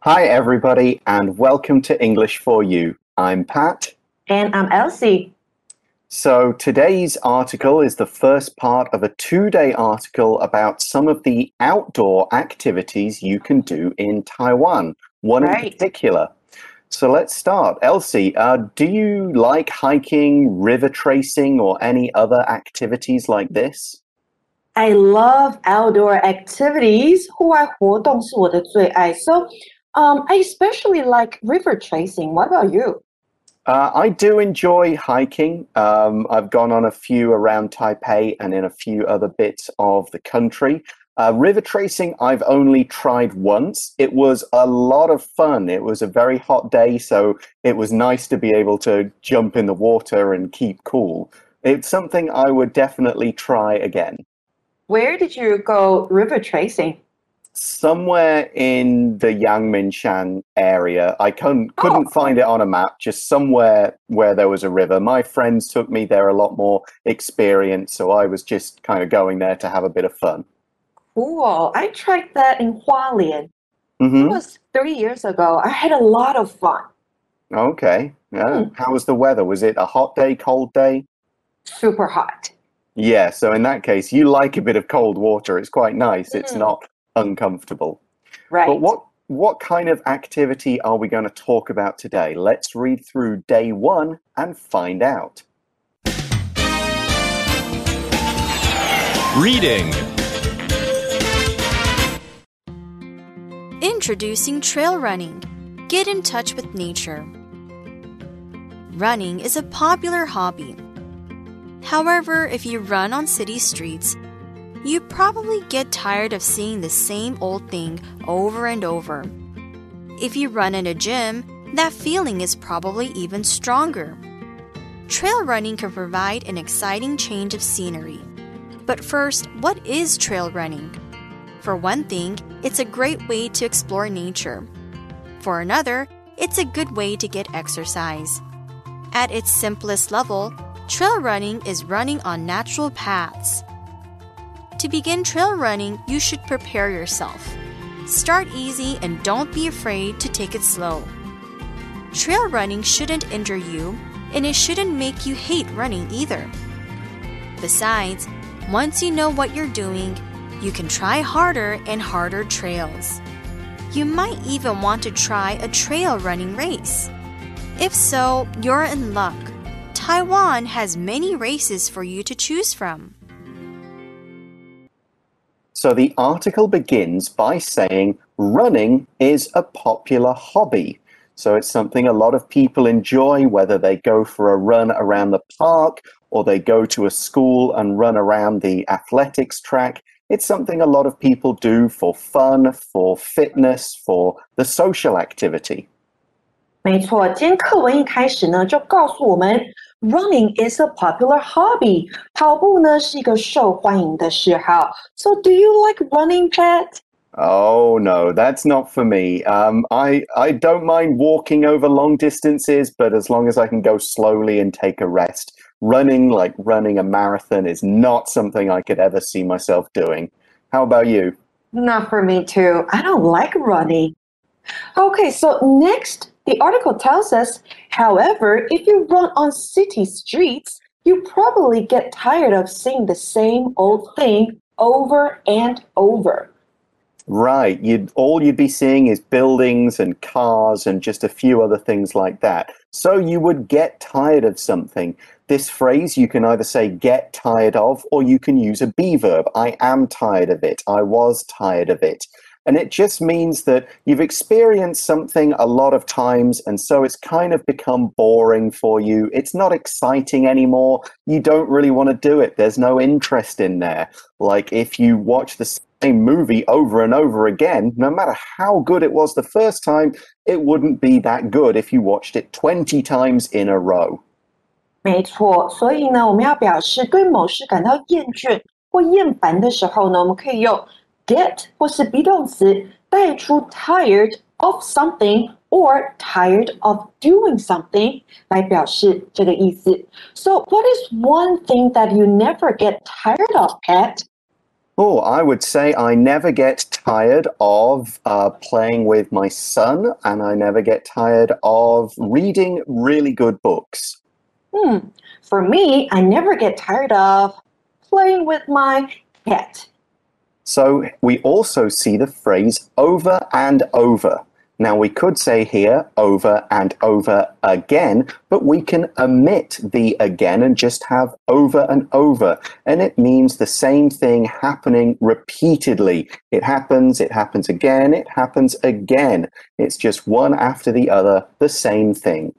Hi, everybody, and welcome to English for You. I'm Pat. And I'm Elsie. So, today's article is the first part of a two day article about some of the outdoor activities you can do in Taiwan, one Right. in particular. So, let's start. Elsie, uh, do you like hiking, river tracing, or any other activities like this? I love outdoor activities. 户外活动是我的最爱. So, um, I especially like river tracing. What about you? Uh, I do enjoy hiking. Um, I've gone on a few around Taipei and in a few other bits of the country. Uh, river tracing, I've only tried once. It was a lot of fun. It was a very hot day, so it was nice to be able to jump in the water and keep cool. It's something I would definitely try again. Where did you go river tracing? Somewhere in the Yangmingshan area. I couldn't couldn't find it on a map, just somewhere where there was a river. My friends took me there a lot more experienced, so I was just kind of going there to have a bit of fun. Cool. I tried that in Hualien. It hmm was three years ago. I had a lot of fun. Okay. Yeah. Hmm. How was the weather? Was it a hot day, cold day? Super hot. Yeah, so in that case, you like a bit of cold water. It's quite nice. It's Mm. not uncomfortable. Right. But what what kind of activity are we going to talk about today? Let's read through day 1 and find out. Reading. Introducing trail running. Get in touch with nature. Running is a popular hobby. However, if you run on city streets, you probably get tired of seeing the same old thing over and over. If you run in a gym, that feeling is probably even stronger. Trail running can provide an exciting change of scenery. But first, what is trail running? For one thing, it's a great way to explore nature. For another, it's a good way to get exercise. At its simplest level, trail running is running on natural paths. To begin trail running, you should prepare yourself. Start easy and don't be afraid to take it slow. Trail running shouldn't injure you, and it shouldn't make you hate running either. Besides, once you know what you're doing, you can try harder and harder trails. You might even want to try a trail running race. If so, you're in luck. Taiwan has many races for you to choose from. So the article begins by saying running is a popular hobby. So it's something a lot of people enjoy, whether they go for a run around the park or they go to a school and run around the athletics track. It's something a lot of people do for fun, for fitness, for the social activity. 没错，今天课文一开始呢，就告诉我们，running is a popular hobby。跑步呢是一个受欢迎的嗜好。So do you like running, Pat? Oh no, that's not for me. Um, I I don't mind walking over long distances, but as long as I can go slowly and take a rest, running like running a marathon is not something I could ever see myself doing. How about you? Not for me too. I don't like running. Okay, so next, the article tells us, however, if you run on city streets, you probably get tired of seeing the same old thing over and over. Right, you'd all you'd be seeing is buildings and cars and just a few other things like that. So you would get tired of something. This phrase you can either say get tired of or you can use a be verb. I am tired of it. I was tired of it. And it just means that you've experienced something a lot of times, and so it's kind of become boring for you. It's not exciting anymore. You don't really want to do it. There's no interest in there. Like if you watch the same movie over and over again, no matter how good it was the first time, it wouldn't be that good if you watched it 20 times in a row. 没错，所以呢，我们要表示对某事感到厌倦或厌烦的时候呢，我们可以用 get 或是 be 动词带出 tired of something or tired of doing something 来表示这个意思。So what is one thing that you never get tired of, Pat? Oh, I would say I never get tired of uh, playing with my son, and I never get tired of reading really good books. Hmm. For me, I never get tired of playing with my cat. So we also see the phrase over and over. Now we could say here over and over again, but we can omit the again and just have over and over. And it means the same thing happening repeatedly. It happens, it happens again, it happens again. It's just one after the other, the same thing.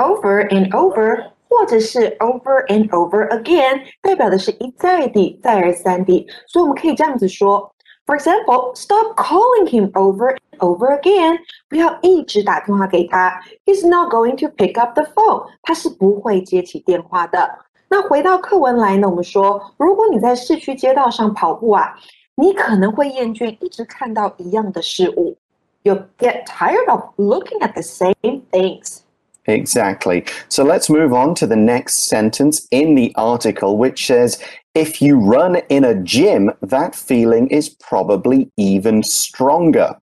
Over and over 或者是 over and over again，代表的是一再地、再而三地，所以我们可以这样子说。For example, stop calling him over and over again. 不要一直打电话给他。He's not going to pick up the phone. 他是不会接起电话的。那回到课文来呢？我们说，如果你在市区街道上跑步啊，你可能会厌倦一直看到一样的事物。You get tired of looking at the same things. Exactly. So let's move on to the next sentence in the article, which says if you run in a gym, that feeling is probably even stronger.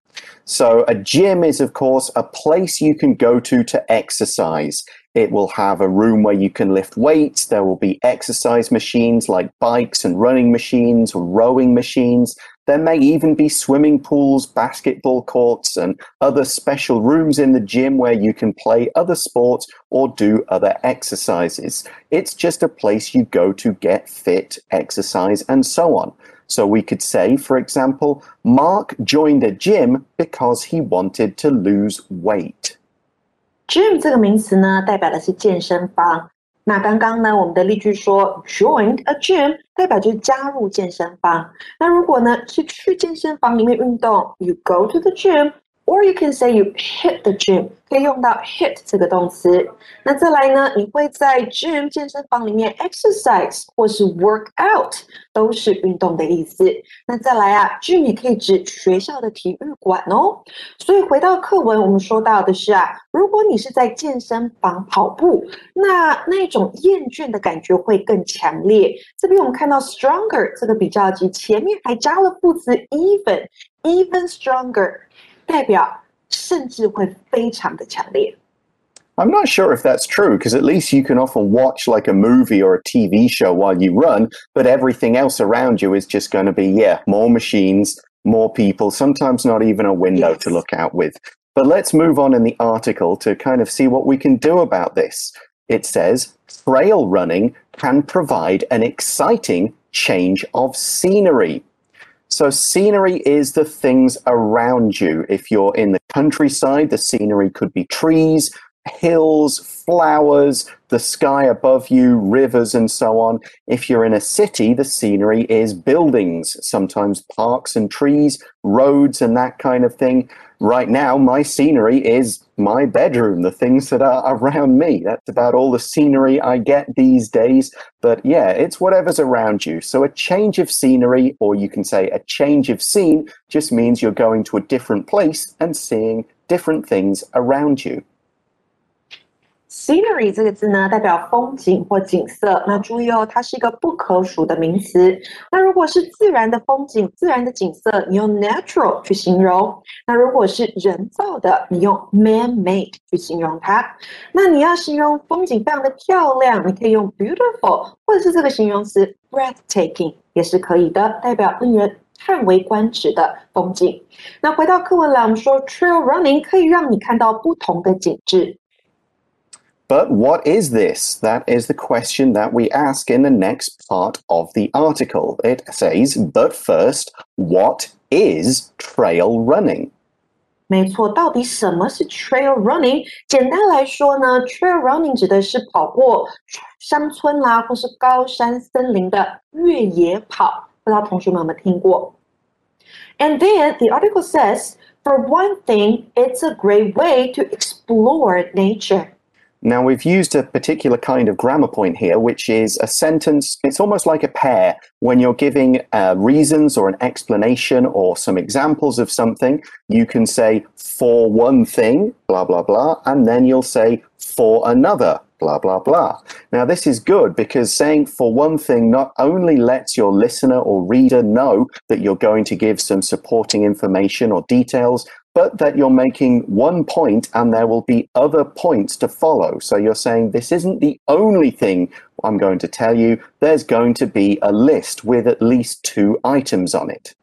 So, a gym is, of course, a place you can go to to exercise. It will have a room where you can lift weights. There will be exercise machines like bikes and running machines, rowing machines. There may even be swimming pools, basketball courts, and other special rooms in the gym where you can play other sports or do other exercises. It's just a place you go to get fit, exercise, and so on. So we could say, for example, Mark joined a gym because he wanted to lose weight. Gym 这个名词呢，代表的是健身房。 那刚刚呢，我们的例句说 join a gym 代表就是加入健身房。那如果呢是去健身房里面运动，you go to the gym。Or you can say you hit the gym，可以用到 hit 这个动词。那再来呢，你会在 gym 健身房里面 exercise 或是 work out，都是运动的意思。那再来啊，gym 也可以指学校的体育馆哦。所以回到课文，我们说到的是啊，如果你是在健身房跑步，那那种厌倦的感觉会更强烈。这边我们看到 stronger 这个比较级前面还加了副词 even，even stronger。代表甚至会非常的强烈。I'm not sure if that's true because at least you can often watch like a movie or a TV show while you run, but everything else around you is just going to be, yeah, more machines, more people, sometimes not even a window yes. to look out with. But let's move on in the article to kind of see what we can do about this. It says trail running can provide an exciting change of scenery. So, scenery is the things around you. If you're in the countryside, the scenery could be trees, hills, flowers, the sky above you, rivers, and so on. If you're in a city, the scenery is buildings, sometimes parks and trees, roads, and that kind of thing. Right now, my scenery is my bedroom, the things that are around me. That's about all the scenery I get these days. But yeah, it's whatever's around you. So a change of scenery, or you can say a change of scene, just means you're going to a different place and seeing different things around you. Scenery 这个字呢，代表风景或景色。那注意哦，它是一个不可数的名词。那如果是自然的风景、自然的景色，你用 natural 去形容；那如果是人造的，你用 man-made 去形容它。那你要形容风景非常的漂亮，你可以用 beautiful，或者是这个形容词 breathtaking 也是可以的，代表令人叹为观止的风景。那回到课文来，我们说 trail running 可以让你看到不同的景致。But what is this? That is the question that we ask in the next part of the article. It says, but first, what is trail running? 没错，到底什么是 trail running？简单来说呢，trail running 指的是跑过乡村啦，或是高山森林的越野跑。不知道同学们有没有听过？And then the article says, for one thing, it's a great way to explore nature. Now, we've used a particular kind of grammar point here, which is a sentence. It's almost like a pair. When you're giving uh, reasons or an explanation or some examples of something, you can say for one thing, blah, blah, blah, and then you'll say for another, blah, blah, blah. Now, this is good because saying for one thing not only lets your listener or reader know that you're going to give some supporting information or details, but that you're making one point and there will be other points to follow. So you're saying this isn't the only thing I'm going to tell you. There's going to be a list with at least two items on it.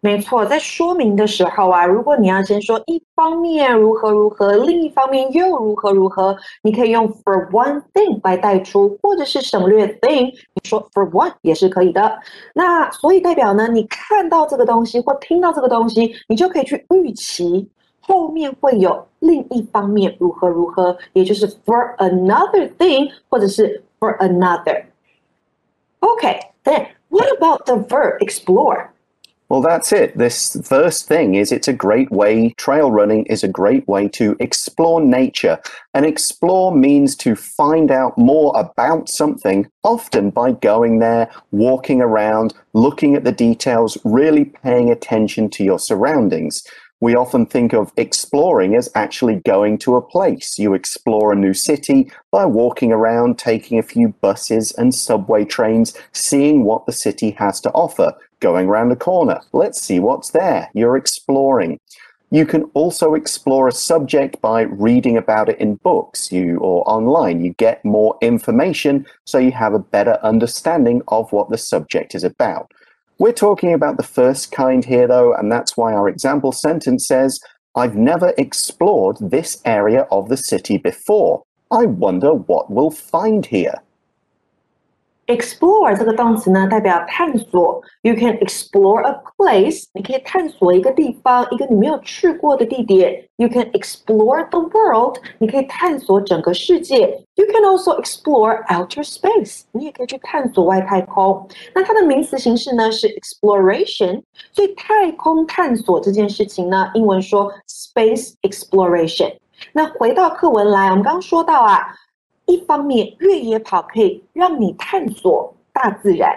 没错，在说明的时候啊，如果你要先说一方面如何如何，另一方面又如何如何，你可以用 for one thing 来带出，或者是省略 thing，你说 for one 也是可以的。那所以代表呢，你看到这个东西或听到这个东西，你就可以去预期后面会有另一方面如何如何，也就是 for another thing 或者是 for another。Okay，then what about the verb explore? explore？Well, that's it. This first thing is it's a great way, trail running is a great way to explore nature. And explore means to find out more about something, often by going there, walking around, looking at the details, really paying attention to your surroundings we often think of exploring as actually going to a place. You explore a new city by walking around, taking a few buses and subway trains, seeing what the city has to offer, going around a corner. Let's see what's there. You're exploring. You can also explore a subject by reading about it in books you or online. You get more information so you have a better understanding of what the subject is about. We're talking about the first kind here, though, and that's why our example sentence says, I've never explored this area of the city before. I wonder what we'll find here Explore 这个动词呢，代表探索。You can explore a place，你可以探索一个地方，一个你没有去过的地点。You can explore the world，你可以探索整个世界。You can also explore outer space，你也可以去探索外太空。那它的名词形式呢是 exploration，所以太空探索这件事情呢，英文说 space exploration。那回到课文来，我们刚刚说到啊。 一方面，越野跑可以让你探索大自然。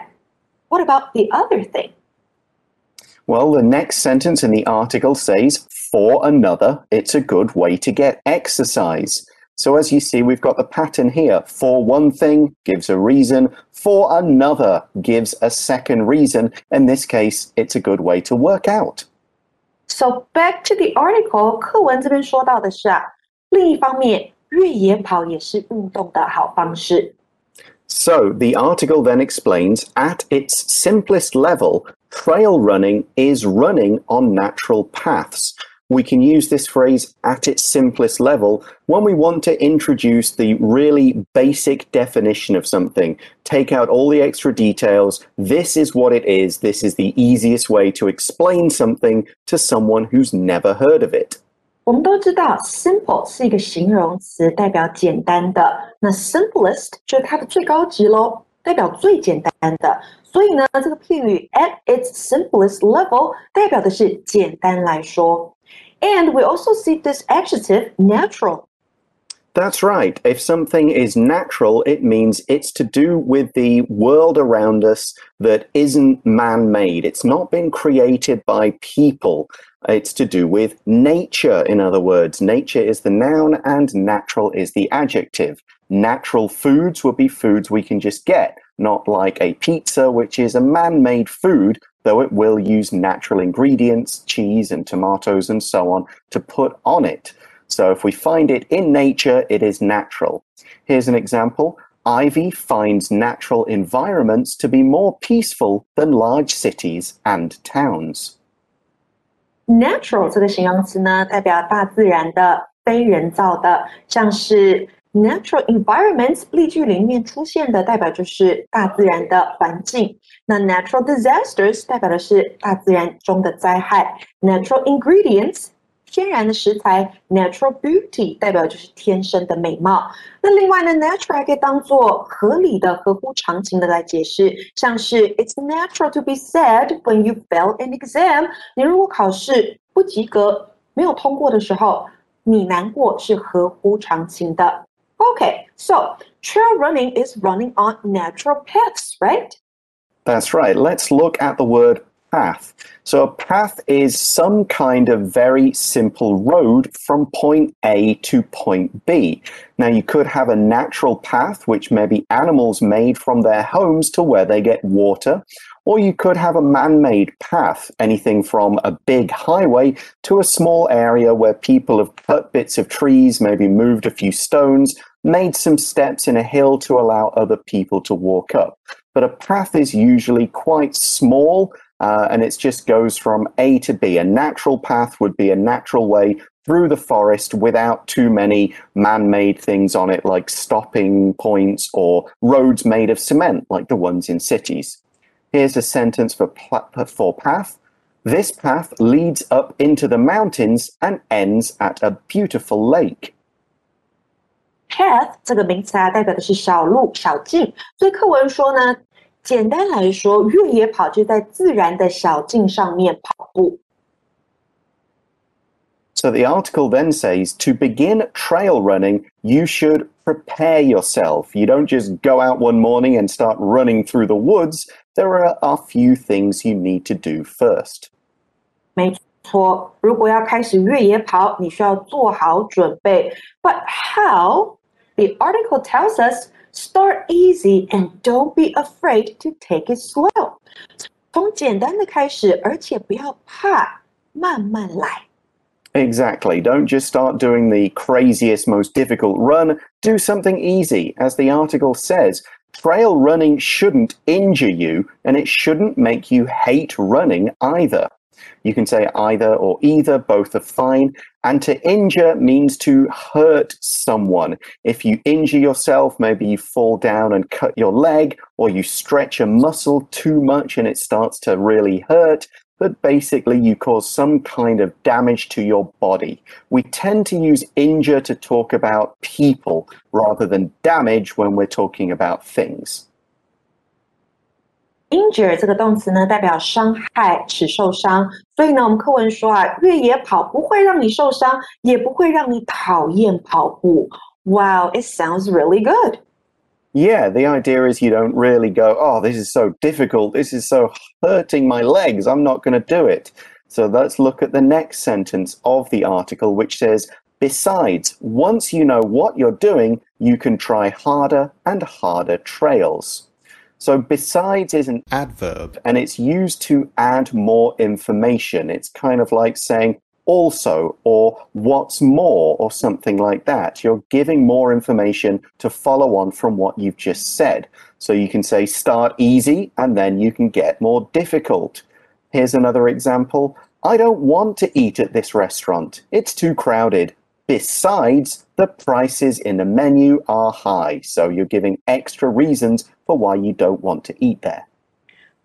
What about the other thing? Well, the next sentence in the article says, for another, it's a good way to get exercise. So, as you see, we've got the pattern here. For one thing gives a reason, for another gives a second reason. In this case, it's a good way to work out. So, back to the article, 课文这边说到的是啊，另一方面， 越野跑也是运动的好方式。So the article then explains at its simplest level, trail running is running on natural paths. We can use this phrase at its simplest level when we want to introduce the really basic definition of something, take out all the extra details. This is what it is. This is the easiest way to explain something to someone who's never heard of it. 我们都知道，simple 是一个形容词，代表简单的。那 simplest 就是它的最高级喽，代表最简单的。所以呢，这个片语 at its simplest level 代表的是简单来说。And we also see this adjective natural. That's right. If something is natural, it means it's to do with the world around us that isn't man made. It's not been created by people. It's to do with nature, in other words. Nature is the noun and natural is the adjective. Natural foods would be foods we can just get, not like a pizza, which is a man made food, though it will use natural ingredients, cheese and tomatoes and so on, to put on it. So if we find it in nature, it is natural. Here's an example. Ivy finds natural environments to be more peaceful than large cities and towns. Natural 这个形容词呢，代表大自然的、非人造的，像是 natural environments 例句里面出现的，代表就是大自然的环境。那 natural disasters 代表的是大自然中的灾害。natural ingredients 天然的食材，natural beauty 代表就是天生的美貌。那另外呢，natural 还可以当做合理的、合乎常情的来解释，像是 It's natural to be sad when you fail an exam。你如果考试不及格、没有通过的时候， 你难过是合乎常情的。Okay, so trail running is running on natural paths, right? That's right. Let's look at the word path. So, a path is some kind of very simple road from point A to point B. Now, you could have a natural path, which maybe animals made from their homes to where they get water, or you could have a man made path, anything from a big highway to a small area where people have cut bits of trees, maybe moved a few stones, made some steps in a hill to allow other people to walk up. But a path is usually quite small uh, and it just goes from A to B. A natural path would be a natural way through the forest without too many man made things on it, like stopping points or roads made of cement, like the ones in cities. Here's a sentence for, for path. This path leads up into the mountains and ends at a beautiful lake. Path 这个名词啊，代表的是小路、小径。所以课文说呢， 简单来说，越野跑就在自然的小径上面跑步。So the article then says to begin trail running, you should prepare yourself. You don't just go out one morning and start running through the woods. There are a few things you need to do first. 没错，如果要开始越野跑，你需要做好准备。But how? The article tells us start easy and don't be afraid to take it slow. 从简单的开始，而且不要怕，慢慢来。Exactly. Don't just start doing the craziest, most difficult run. Do something easy. As the article says, trail running shouldn't injure you and it shouldn't make you hate running either. You can say either or either, both are fine. And to injure means to hurt someone. If you injure yourself, maybe you fall down and cut your leg, or you stretch a muscle too much and it starts to really hurt. But basically, you cause some kind of damage to your body. We tend to use injure to talk about people rather than damage when we're talking about things injure 这个动词呢，代表伤害、使受伤。所以呢，我们课文说啊，越野跑不会让你受伤，也不会让你讨厌跑步。Wow, it sounds really good. Yeah, the idea is you don't really go, oh, this is so difficult. This is so hurting my legs. I'm not going to do it. So let's look at the next sentence of the article, which says, Besides, once you know what you're doing, you can try harder and harder trails. So besides is an adverb and it's used to add more information. It's kind of like saying also or what's more or something like that. You're giving more information to follow on from what you've just said. So you can say start easy and then you can get more difficult. Here's another example. I don't want to eat at this restaurant. It's too crowded. Besides, the prices in the menu are high, so you're giving extra reasons for why you don't want to eat there.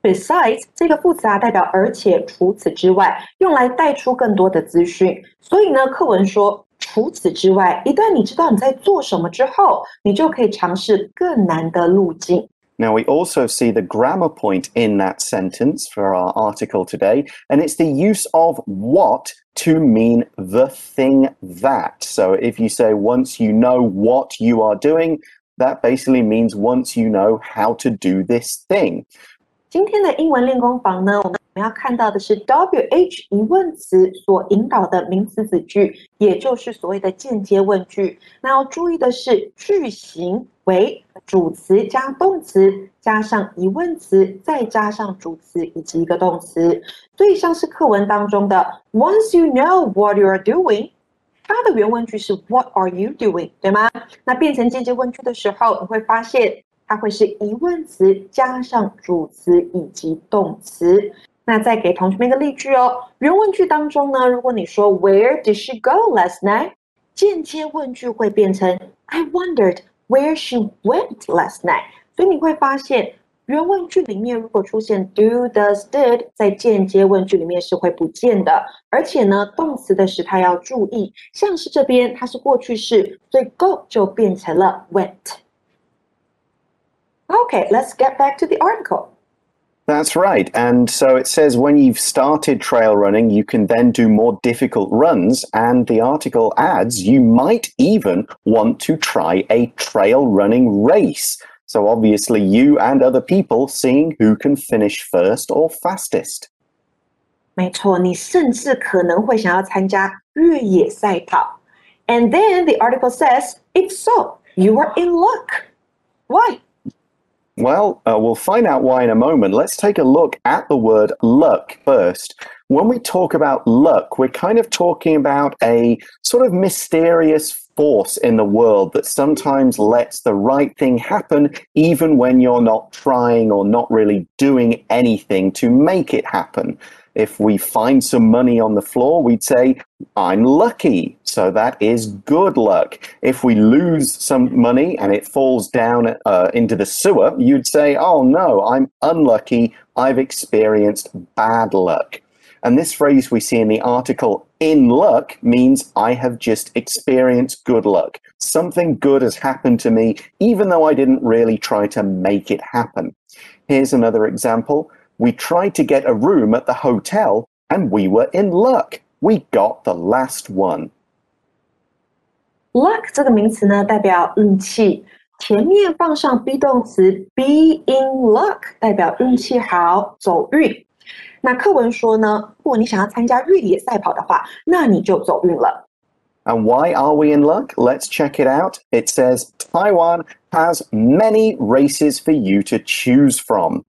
Besides 这个副词啊，代表而且除此之外，用来带出更多的资讯。所以呢，课文说除此之外，一旦你知道你在做什么之后，你就可以尝试更难的路径。 Now, we also see the grammar point in that sentence for our article today, and it's the use of what to mean the thing that. So if you say once you know what you are doing, that basically means once you know how to do this thing. 今天的英文练功房呢，我们我们要看到的是 WH 疑问词所引导的名词子句，也就是所谓的间接问句。那要注意的是，句型为主词加动词加上疑问词，再加上主词以及一个动词。所以像是课文当中的 Once you know what you are doing，它的原文句是 What are you doing？对吗？那变成间接问句的时候，你会发现。它会是疑问词加上主词以及动词。那再给同学们一个例句哦。原问句当中呢，如果你说 Where did she go last night？间接问句会变成 I wondered where she went last night。所以你会发现，原问句里面如果出现 do、does、did，在间接问句里面是会不见的。而且呢，动词的时态要注意，像是这边它是过去式，所以 go 就变成了 went。Okay, let's get back to the article. That's right. And so it says when you've started trail running, you can then do more difficult runs. And the article adds you might even want to try a trail running race. So obviously, you and other people seeing who can finish first or fastest. 没错，你甚至可能会想要参加越野赛跑。And then the article says, if so, you are in luck. Why? Well, uh, we'll find out why in a moment. Let's take a look at the word luck first. When we talk about luck, we're kind of talking about a sort of mysterious force in the world that sometimes lets the right thing happen even when you're not trying or not really doing anything to make it happen. If we find some money on the floor, we'd say, I'm lucky. So that is good luck. If we lose some money and it falls down uh, into the sewer, you'd say, oh no, I'm unlucky. I've experienced bad luck. And this phrase we see in the article, in luck, means I have just experienced good luck. Something good has happened to me, even though I didn't really try to make it happen. Here's another example. We tried to get a room at the hotel and we were in luck. We got the last one. Luck 这个名词呢，代表运气，前面放上 be 动词 be in luck，代表运气好，走运。 那课文说呢，如果你想要参加越野赛跑的话，那你就走运了。And why are we in luck? Let's check it out. It says Taiwan has many races for you to choose from.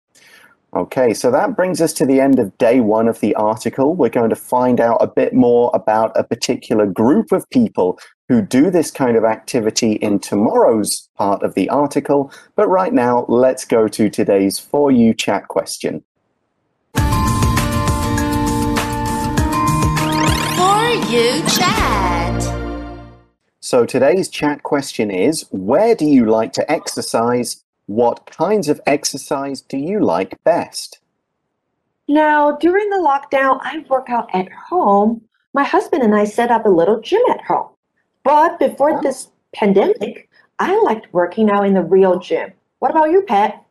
Okay, so that brings us to the end of day one of the article. We're going to find out a bit more about a particular group of people who do this kind of activity in tomorrow's part of the article. But right now, let's go to today's For You chat question. You chat. So today's chat question is Where do you like to exercise? What kinds of exercise do you like best? Now, during the lockdown, I work out at home. My husband and I set up a little gym at home. But before this pandemic, I liked working out in the real gym. What about you, Pat?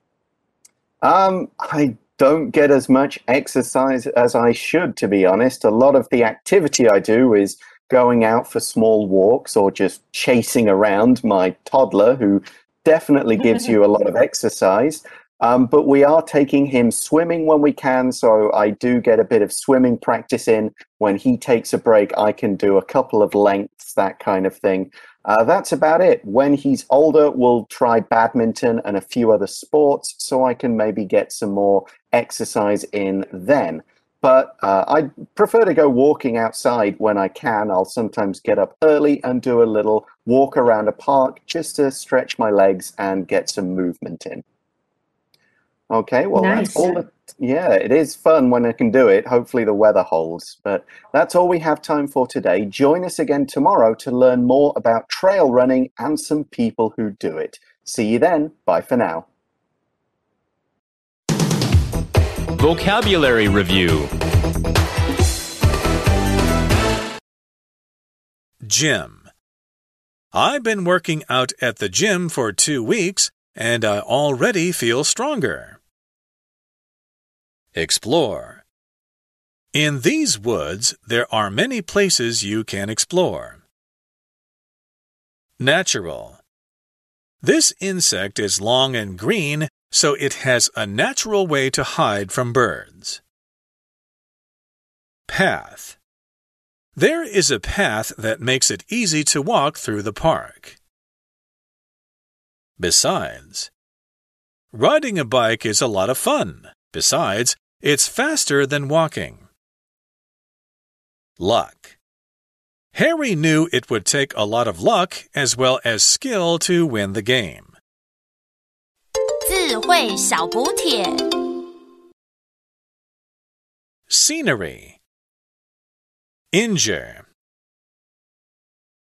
Um, I don't get as much exercise as I should, to be honest. A lot of the activity I do is going out for small walks or just chasing around my toddler who definitely gives you a lot of exercise. Um, but we are taking him swimming when we can, so I do get a bit of swimming practice in. When he takes a break, I can do a couple of lengths, that kind of thing. Uh, that's about it. When he's older, we'll try badminton and a few other sports, so I can maybe get some more exercise in then. But uh, I prefer to go walking outside when I can. I'll sometimes get up early and do a little walk around a park just to stretch my legs and get some movement in. Okay, well, Nice. that's all. The, yeah, it is fun when I can do it. Hopefully, the weather holds. But that's all we have time for today. Join us again tomorrow to learn more about trail running and some people who do it. See you then. Bye for now. Vocabulary Review Gym. I've been working out at the gym for two weeks and I already feel stronger. Explore. In these woods, there are many places you can explore. Natural. This insect is long and green, so it has a natural way to hide from birds. Path. There is a path that makes it easy to walk through the park. Besides, riding a bike is a lot of fun. Besides, it's faster than walking. Luck. Harry knew it would take a lot of luck as well as skill to win the game. 智慧小补帖。 Scenery. Injure.